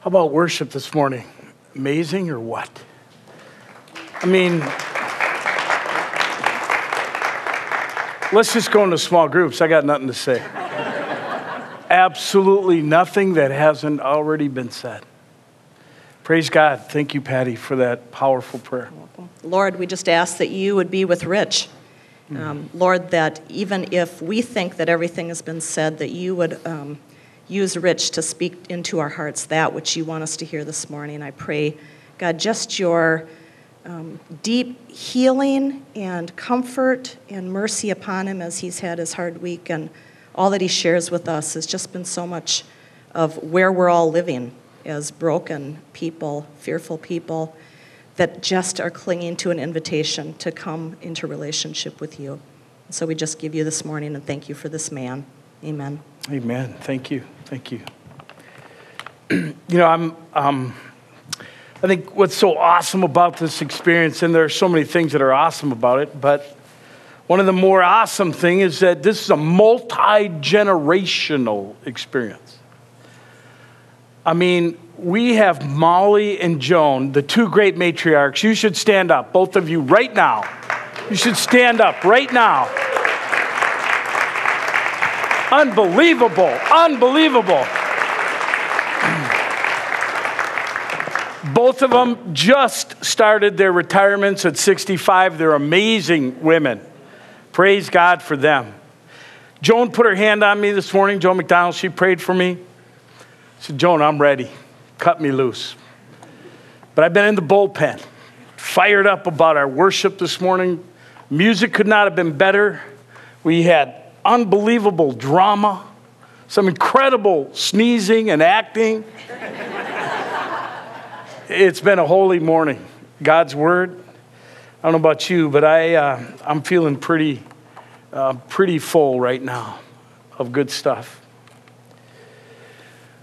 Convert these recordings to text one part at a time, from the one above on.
How about worship this morning? Amazing or what? I mean, let's just go into small groups. I got nothing to say. Absolutely nothing that hasn't already been said. Praise God. Thank you, Patty, for that powerful prayer. Lord, we just ask that you would be with Rich. Um, Lord, that even if we think that everything has been said, that you would um, use Rich to speak into our hearts that which you want us to hear this morning. I pray, God, just your um, deep healing and comfort and mercy upon him as he's had his hard week. And all that he shares with us has just been so much of where we're all living as broken people, fearful people that just are clinging to an invitation to come into relationship with you. So we just give you this morning and thank you for this man. Amen. Amen. Thank you. Thank you. you know, I'm. Um, I think what's so awesome about this experience, and there are so many things that are awesome about it, but one of the more awesome things is that this is a multi generational experience. I mean, we have Molly and Joan, the two great matriarchs. You should stand up, both of you, right now. You should stand up right now. Unbelievable, unbelievable. Both of them just started their retirements at 65. They're amazing women. Praise God for them. Joan put her hand on me this morning, Joan McDonald. She prayed for me. Said, Joan, I'm ready. Cut me loose. But I've been in the bullpen, fired up about our worship this morning. Music could not have been better. We had unbelievable drama, some incredible sneezing and acting. it's been a holy morning. God's word. I don't know about you, but I, uh, I'm feeling pretty, uh, pretty full right now of good stuff.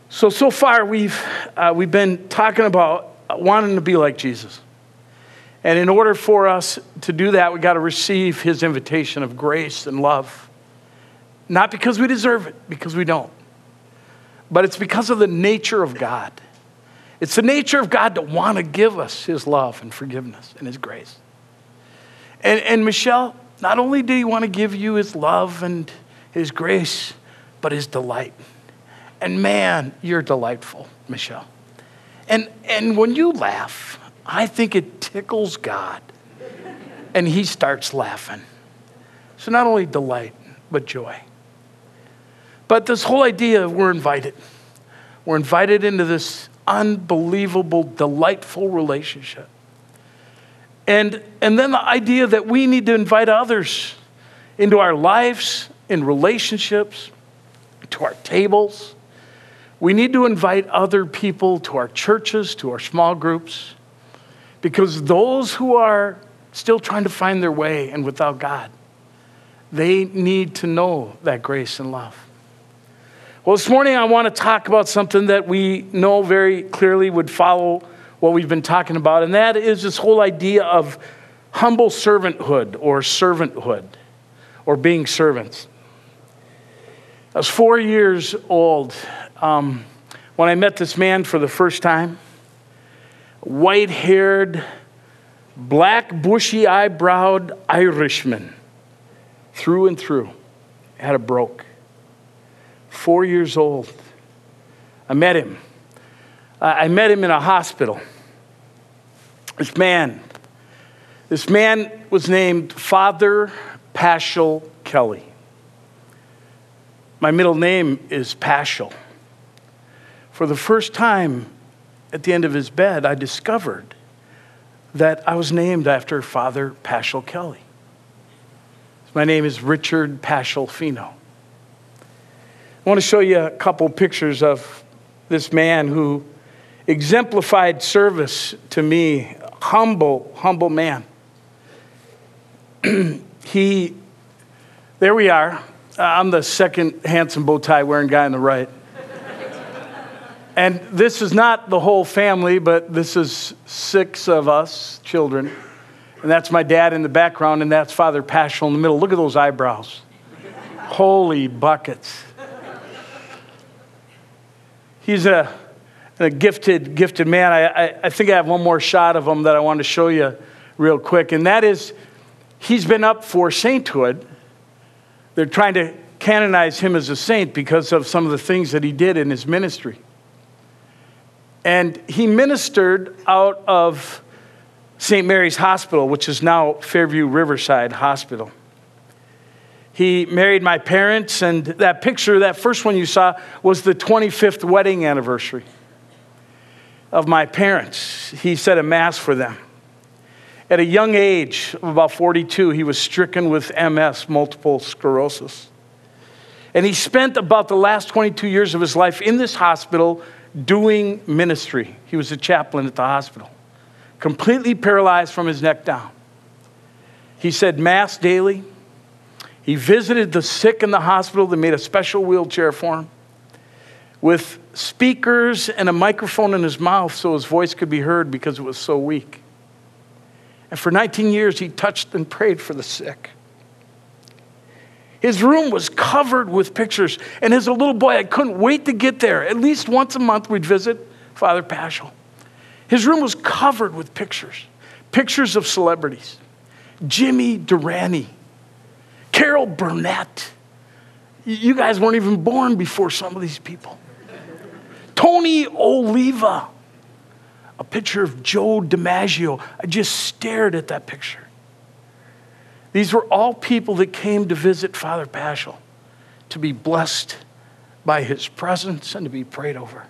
So, so far, we've, uh, we've been talking about wanting to be like Jesus. And in order for us to do that, we've got to receive his invitation of grace and love. Not because we deserve it, because we don't. But it's because of the nature of God. It's the nature of God to want to give us his love and forgiveness and his grace. And, and Michelle, not only did he want to give you his love and his grace, but his delight. And man, you're delightful, Michelle. And, and when you laugh, I think it tickles God. And he starts laughing. So not only delight, but joy. But this whole idea of we're invited. We're invited into this unbelievable, delightful relationship. And, and then the idea that we need to invite others into our lives, in relationships, to our tables. We need to invite other people to our churches, to our small groups, because those who are still trying to find their way and without God, they need to know that grace and love. Well, this morning I want to talk about something that we know very clearly would follow what we've been talking about, and that is this whole idea of humble servanthood or servanthood or being servants. I was four years old um, when I met this man for the first time. White haired, black, bushy eyebrowed Irishman, through and through, had a broke. Four years old. I met him. I met him in a hospital. This man, this man was named Father Paschal Kelly. My middle name is Paschal. For the first time at the end of his bed, I discovered that I was named after Father Paschal Kelly. My name is Richard Paschal Phenow. I want to show you a couple pictures of this man who exemplified service to me, humble, humble man. he, there we are. Uh, I'm the second handsome bow tie wearing guy on the right. And this is not the whole family, but this is six of us children. And that's my dad in the background, and that's Father Paschal in the middle. Look at those eyebrows. Holy buckets. He's a, a gifted, gifted man. I, I, I think I have one more shot of him that I want to show you real quick, and that is he's been up for sainthood. They're trying to canonize him as a saint because of some of the things that he did in his ministry. And he ministered out of St. Mary's Hospital, which is now Fairview Riverside Hospital. He married my parents, and that picture, that first one you saw, was the 25th wedding anniversary of my parents. He said a mass for them. At a young age of about 42, he was stricken with MS, multiple sclerosis. And he spent about the last 22 years of his life in this hospital doing ministry. He was a chaplain at the hospital, completely paralyzed from his neck down. He said Mass daily. He visited the sick in the hospital. They made a special wheelchair for him with speakers and a microphone in his mouth so his voice could be heard because it was so weak. And for 19 years, he touched and prayed for the sick. His room was covered with pictures. And as a little boy, I couldn't wait to get there. At least once a month, we'd visit Father Paschal. His room was covered with pictures pictures of celebrities Jimmy Durante, Carol Burnett. You guys weren't even born before some of these people. Tony Oliva, a picture of Joe DiMaggio. I just stared at that picture. These were all people that came to visit Father Paschal to be blessed by his presence and to be prayed over.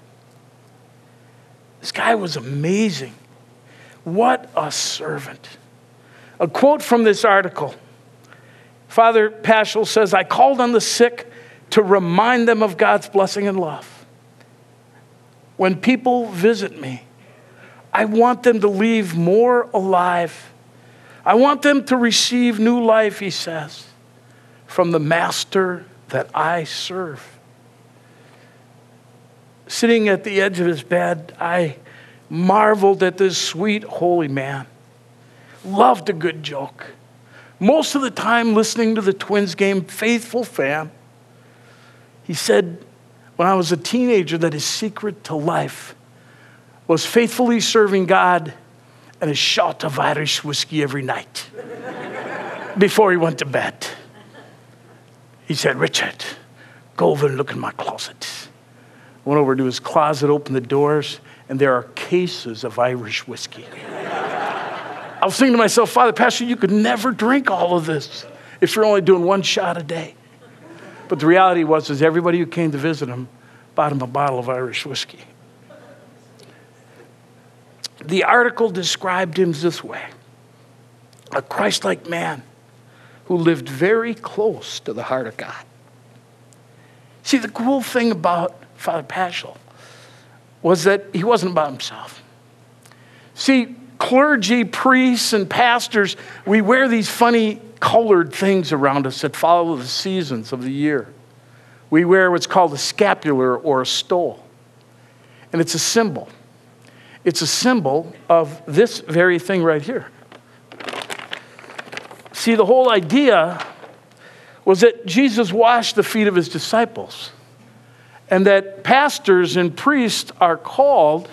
This guy was amazing. What a servant. A quote from this article Father Paschal says, I called on the sick to remind them of God's blessing and love. When people visit me, I want them to leave more alive I want them to receive new life, he says, from the master that I serve. Sitting at the edge of his bed, I marveled at this sweet, holy man. Loved a good joke. Most of the time, listening to the Twins game, faithful fan. He said, when I was a teenager, that his secret to life was faithfully serving God and a shot of Irish whiskey every night before he went to bed. He said, Richard, go over and look in my closet. Went over to his closet, opened the doors, and there are cases of Irish whiskey. I was thinking to myself, Father Pastor, you could never drink all of this if you're only doing one shot a day. But the reality was, is everybody who came to visit him bought him a bottle of Irish whiskey. The article described him this way a Christ like man who lived very close to the heart of God. See, the cool thing about Father Paschal was that he wasn't about himself. See, clergy, priests, and pastors, we wear these funny colored things around us that follow the seasons of the year. We wear what's called a scapular or a stole, and it's a symbol. It's a symbol of this very thing right here. See, the whole idea was that Jesus washed the feet of his disciples, and that pastors and priests are called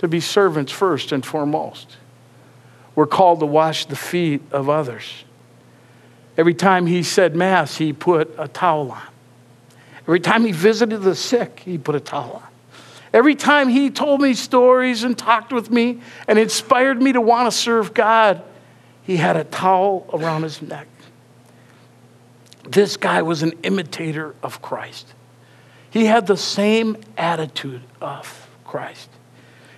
to be servants first and foremost. We're called to wash the feet of others. Every time he said Mass, he put a towel on. Every time he visited the sick, he put a towel on. Every time he told me stories and talked with me and inspired me to want to serve God, he had a towel around his neck. This guy was an imitator of Christ. He had the same attitude of Christ.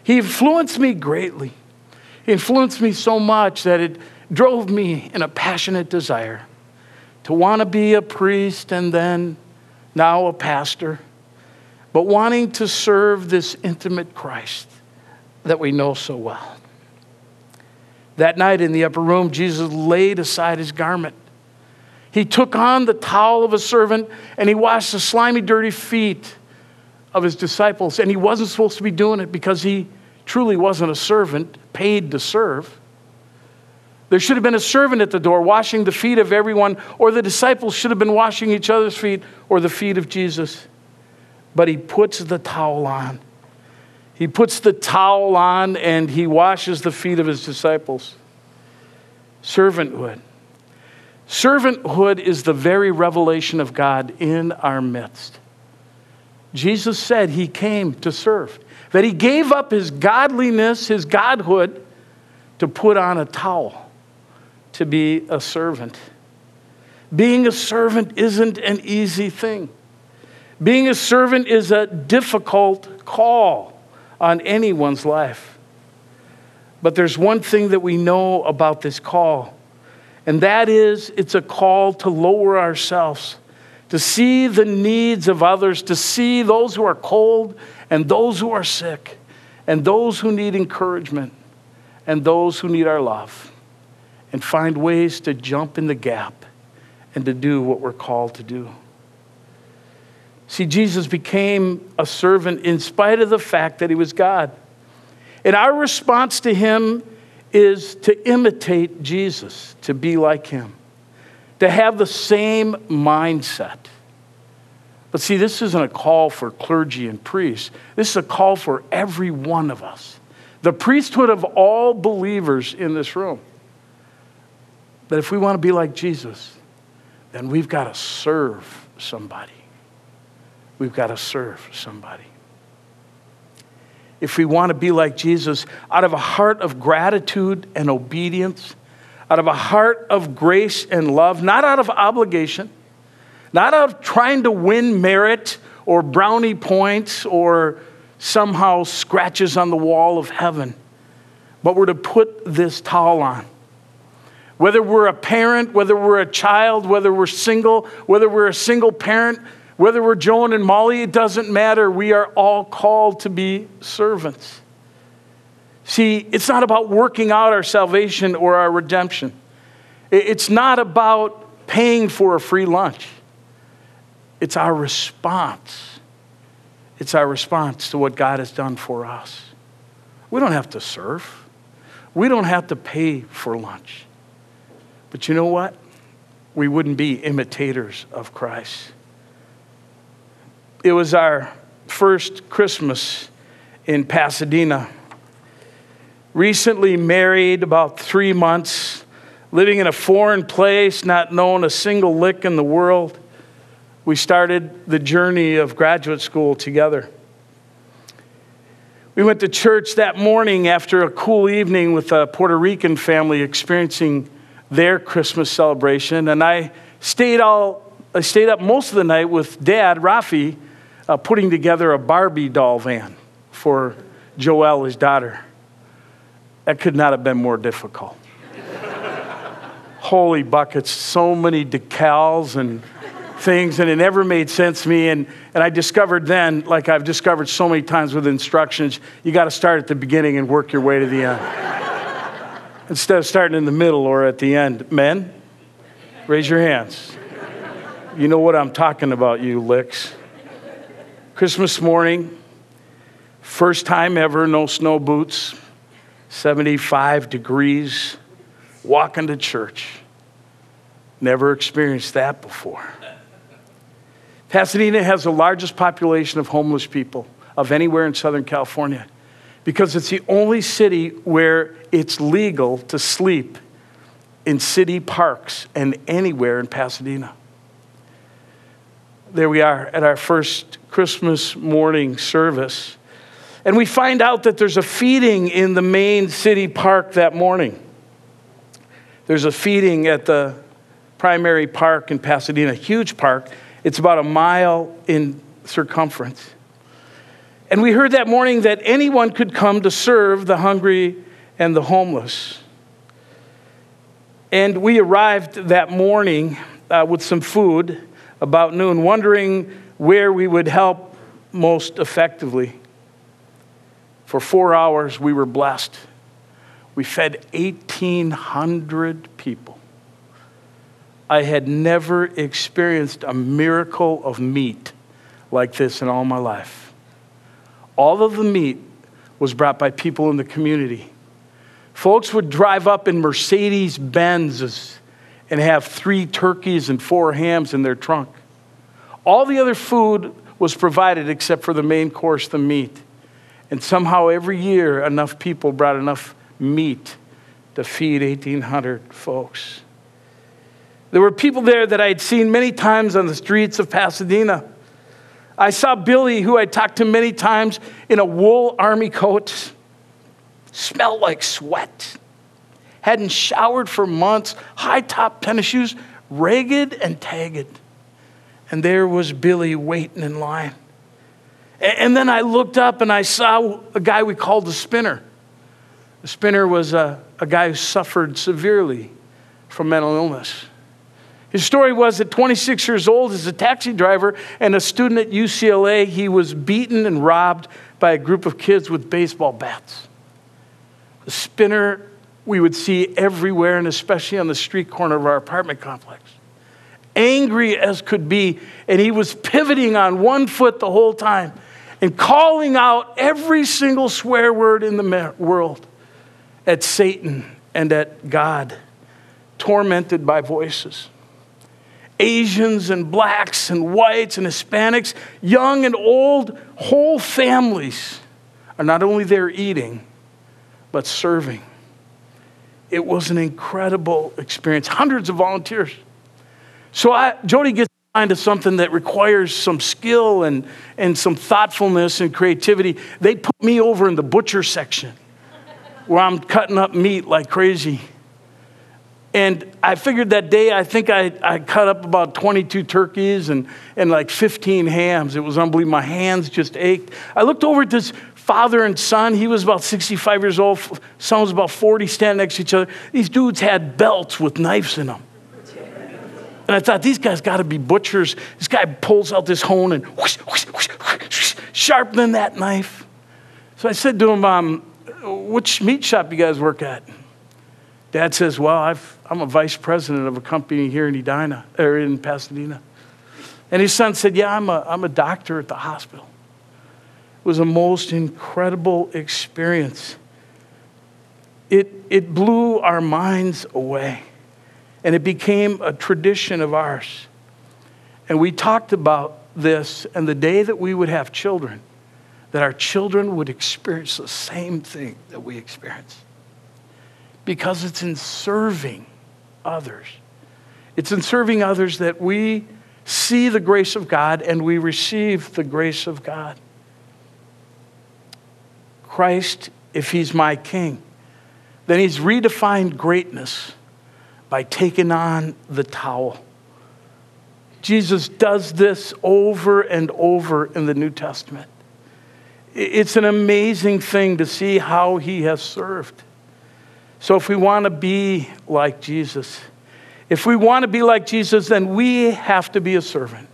He influenced me greatly. He influenced me so much that it drove me in a passionate desire to want to be a priest and then now a pastor but wanting to serve this intimate Christ that we know so well. That night in the upper room, Jesus laid aside his garment. He took on the towel of a servant and he washed the slimy, dirty feet of his disciples. And he wasn't supposed to be doing it because he truly wasn't a servant paid to serve. There should have been a servant at the door washing the feet of everyone, or the disciples should have been washing each other's feet or the feet of Jesus but he puts the towel on. He puts the towel on and he washes the feet of his disciples. Servanthood. Servanthood is the very revelation of God in our midst. Jesus said he came to serve, that he gave up his godliness, his godhood, to put on a towel, to be a servant. Being a servant isn't an easy thing. Being a servant is a difficult call on anyone's life. But there's one thing that we know about this call, and that is it's a call to lower ourselves, to see the needs of others, to see those who are cold and those who are sick, and those who need encouragement, and those who need our love, and find ways to jump in the gap and to do what we're called to do. See, Jesus became a servant in spite of the fact that he was God. And our response to him is to imitate Jesus, to be like him, to have the same mindset. But see, this isn't a call for clergy and priests. This is a call for every one of us. The priesthood of all believers in this room. That if we want to be like Jesus, then we've got to serve somebody. We've got to serve somebody. If we want to be like Jesus, out of a heart of gratitude and obedience, out of a heart of grace and love, not out of obligation, not of trying to win merit or brownie points or somehow scratches on the wall of heaven, but we're to put this towel on. Whether we're a parent, whether we're a child, whether we're single, whether we're a single parent, whether we're Joan and Molly, it doesn't matter. We are all called to be servants. See, it's not about working out our salvation or our redemption. It's not about paying for a free lunch. It's our response. It's our response to what God has done for us. We don't have to serve, we don't have to pay for lunch. But you know what? We wouldn't be imitators of Christ it was our first Christmas in Pasadena. Recently married, about three months, living in a foreign place, not knowing a single lick in the world. We started the journey of graduate school together. We went to church that morning after a cool evening with a Puerto Rican family experiencing their Christmas celebration, and I stayed all I stayed up most of the night with Dad, Rafi, uh, putting together a Barbie doll van for Joelle, his daughter. That could not have been more difficult. Holy buckets, so many decals and things, and it never made sense to me. And, and I discovered then, like I've discovered so many times with instructions, you got to start at the beginning and work your way to the end. Instead of starting in the middle or at the end. Men, raise your hands. You know what I'm talking about, you licks. Christmas morning, first time ever, no snow boots, 75 degrees, walking to church. Never experienced that before. Pasadena has the largest population of homeless people of anywhere in Southern California because it's the only city where it's legal to sleep in city parks and anywhere in Pasadena there we are at our first Christmas morning service. And we find out that there's a feeding in the main city park that morning. There's a feeding at the primary park in Pasadena, huge park. It's about a mile in circumference. And we heard that morning that anyone could come to serve the hungry and the homeless. And we arrived that morning uh, with some food about noon, wondering where we would help most effectively. For four hours, we were blessed. We fed 1,800 people. I had never experienced a miracle of meat like this in all my life. All of the meat was brought by people in the community. Folks would drive up in Mercedes Benzes and have three turkeys and four hams in their trunk. All the other food was provided except for the main course, the meat. And somehow every year, enough people brought enough meat to feed 1,800 folks. There were people there that I had seen many times on the streets of Pasadena. I saw Billy, who I talked to many times, in a wool army coat, smelled like sweat, hadn't showered for months, high top tennis shoes, ragged and tagged. And there was Billy waiting in line. And then I looked up and I saw a guy we called the spinner. The spinner was a, a guy who suffered severely from mental illness. His story was at 26 years old, as a taxi driver and a student at UCLA, he was beaten and robbed by a group of kids with baseball bats. The spinner we would see everywhere, and especially on the street corner of our apartment complex. Angry as could be, and he was pivoting on one foot the whole time and calling out every single swear word in the world at Satan and at God, tormented by voices. Asians and blacks and whites and Hispanics, young and old, whole families are not only there eating, but serving. It was an incredible experience. Hundreds of volunteers. So I, Jody gets into something that requires some skill and, and some thoughtfulness and creativity. They put me over in the butcher section where I'm cutting up meat like crazy. And I figured that day, I think I, I cut up about 22 turkeys and, and like 15 hams. It was unbelievable. My hands just ached. I looked over at this father and son. He was about 65 years old. Son was about 40, standing next to each other. These dudes had belts with knives in them. And I thought, these guys got to be butchers. This guy pulls out this hone and whoosh, whoosh, whoosh, whoosh, sharpening that knife. So I said to him, um, which meat shop you guys work at? Dad says, Well, i am a vice president of a company here in Edina, or in Pasadena. And his son said, Yeah, I'm a, I'm a doctor at the hospital. It was a most incredible experience. It, it blew our minds away, and it became a tradition of ours. And we talked about this, and the day that we would have children, that our children would experience the same thing that we experienced because it's in serving others. It's in serving others that we see the grace of God and we receive the grace of God. Christ, if he's my king, then he's redefined greatness by taking on the towel. Jesus does this over and over in the New Testament. It's an amazing thing to see how he has served. So, if we want to be like Jesus, if we want to be like Jesus, then we have to be a servant.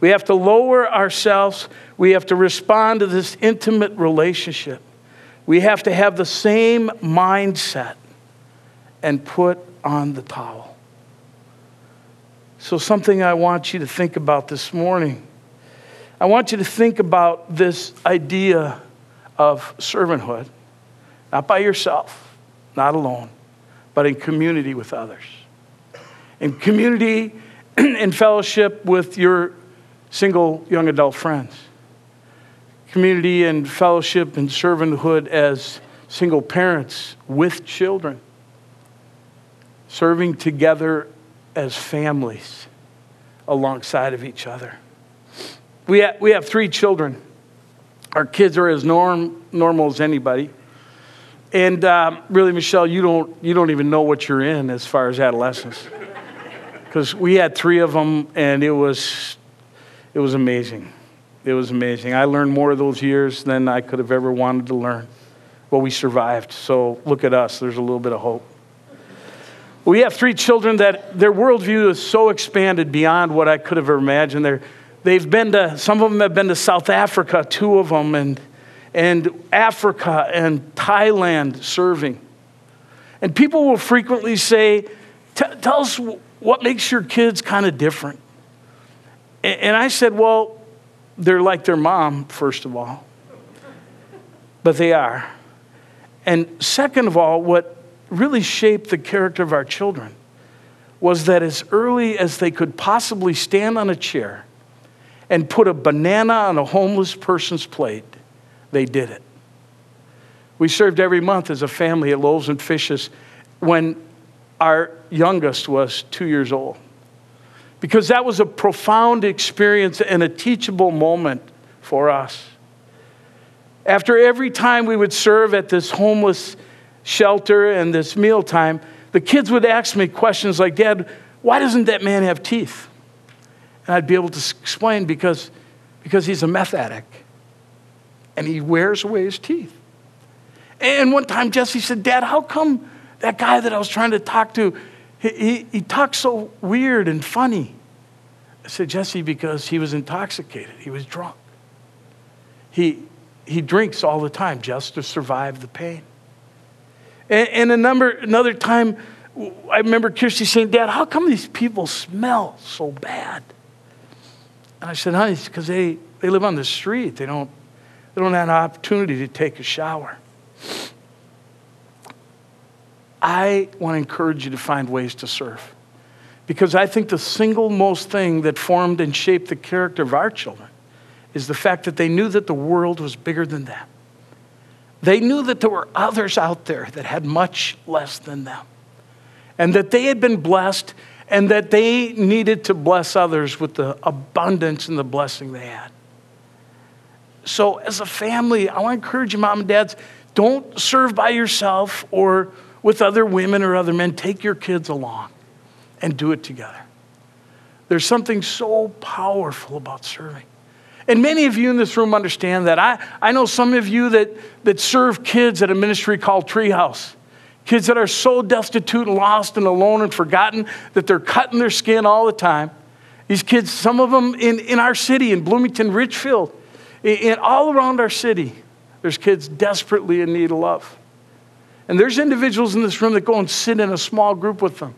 We have to lower ourselves. We have to respond to this intimate relationship. We have to have the same mindset and put on the towel. So, something I want you to think about this morning. I want you to think about this idea of servanthood, not by yourself not alone, but in community with others. In community and fellowship with your single young adult friends. Community and fellowship and servanthood as single parents with children. Serving together as families alongside of each other. We have, we have three children. Our kids are as norm, normal as anybody. And um, really, Michelle, you don't, you don't even know what you're in as far as adolescence. Because we had three of them, and it was, it was amazing. It was amazing. I learned more of those years than I could have ever wanted to learn. But we survived. So look at us. There's a little bit of hope. We have three children that their worldview is so expanded beyond what I could have imagined. They're, they've been to, some of them have been to South Africa, two of them, and and Africa and Thailand serving. And people will frequently say, Tell us what makes your kids kind of different. And I said, Well, they're like their mom, first of all. But they are. And second of all, what really shaped the character of our children was that as early as they could possibly stand on a chair and put a banana on a homeless person's plate, they did it. We served every month as a family at Loaves and Fishes when our youngest was two years old. Because that was a profound experience and a teachable moment for us. After every time we would serve at this homeless shelter and this mealtime, the kids would ask me questions like, Dad, why doesn't that man have teeth? And I'd be able to explain because, because he's a meth addict and he wears away his teeth. And one time Jesse said, Dad, how come that guy that I was trying to talk to, he, he, he talks so weird and funny? I said, Jesse, because he was intoxicated, he was drunk. He, he drinks all the time just to survive the pain. And, and a number, another time, I remember Kirsty saying, Dad, how come these people smell so bad? And I said, honey, it's because they, they live on the street. They don't, they don't have an opportunity to take a shower. I want to encourage you to find ways to serve. Because I think the single most thing that formed and shaped the character of our children is the fact that they knew that the world was bigger than them. They knew that there were others out there that had much less than them, and that they had been blessed, and that they needed to bless others with the abundance and the blessing they had. So, as a family, I want to encourage you, mom and dads, don't serve by yourself or with other women or other men. Take your kids along and do it together. There's something so powerful about serving. And many of you in this room understand that. I, I know some of you that, that serve kids at a ministry called Treehouse. Kids that are so destitute and lost and alone and forgotten that they're cutting their skin all the time. These kids, some of them in, in our city, in Bloomington, Richfield, in all around our city, there's kids desperately in need of love. And there's individuals in this room that go and sit in a small group with them.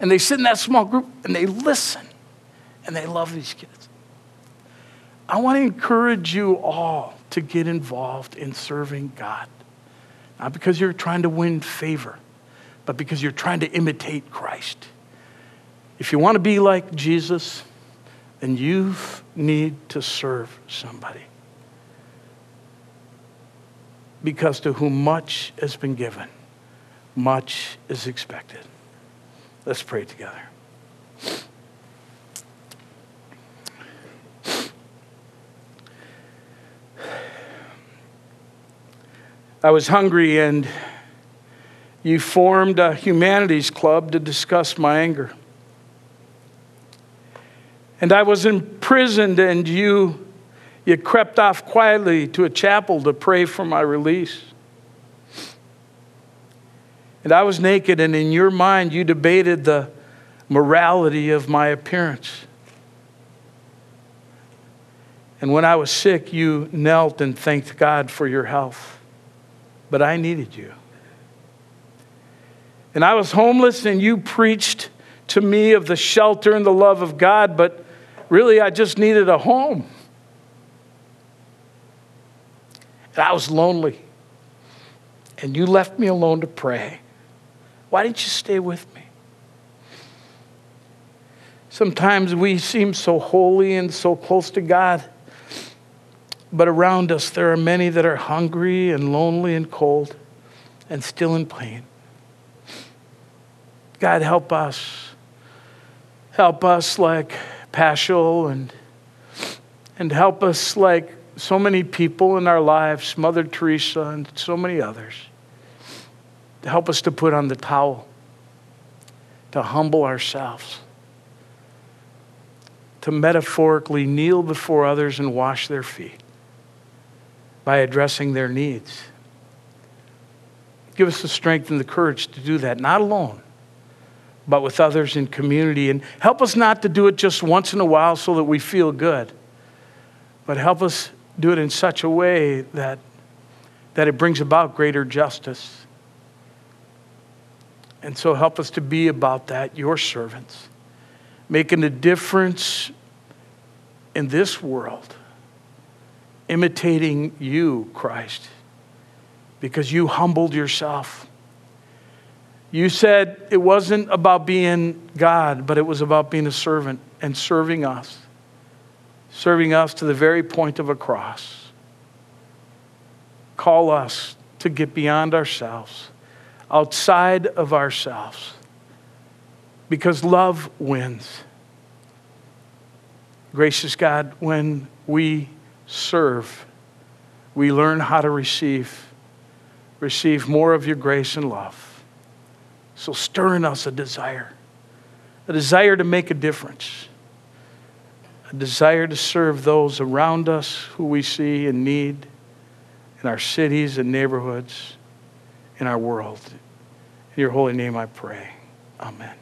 And they sit in that small group and they listen and they love these kids. I want to encourage you all to get involved in serving God. Not because you're trying to win favor, but because you're trying to imitate Christ. If you want to be like Jesus, then you need to serve somebody. Because to whom much has been given, much is expected. Let's pray together. I was hungry, and you formed a humanities club to discuss my anger. And I was imprisoned, and you, you crept off quietly to a chapel to pray for my release. And I was naked, and in your mind, you debated the morality of my appearance. And when I was sick, you knelt and thanked God for your health. But I needed you. And I was homeless, and you preached to me of the shelter and the love of God, but really, I just needed a home. I was lonely. And you left me alone to pray. Why didn't you stay with me? Sometimes we seem so holy and so close to God, but around us there are many that are hungry and lonely and cold and still in pain. God, help us. Help us like Paschal and, and help us like so many people in our lives, Mother Teresa and so many others to help us to put on the towel, to humble ourselves, to metaphorically kneel before others and wash their feet by addressing their needs. Give us the strength and the courage to do that, not alone, but with others in community. And help us not to do it just once in a while so that we feel good, but help us do it in such a way that, that it brings about greater justice and so help us to be about that, your servants, making a difference in this world, imitating you, Christ, because you humbled yourself. You said it wasn't about being God, but it was about being a servant and serving us, serving us to the very point of a cross. Call us to get beyond ourselves, outside of ourselves, because love wins. Gracious God, when we serve, we learn how to receive, receive more of your grace and love. So stir in us a desire, a desire to make a difference, a desire to serve those around us who we see in need in our cities and neighborhoods, in our world. In your holy name I pray. Amen.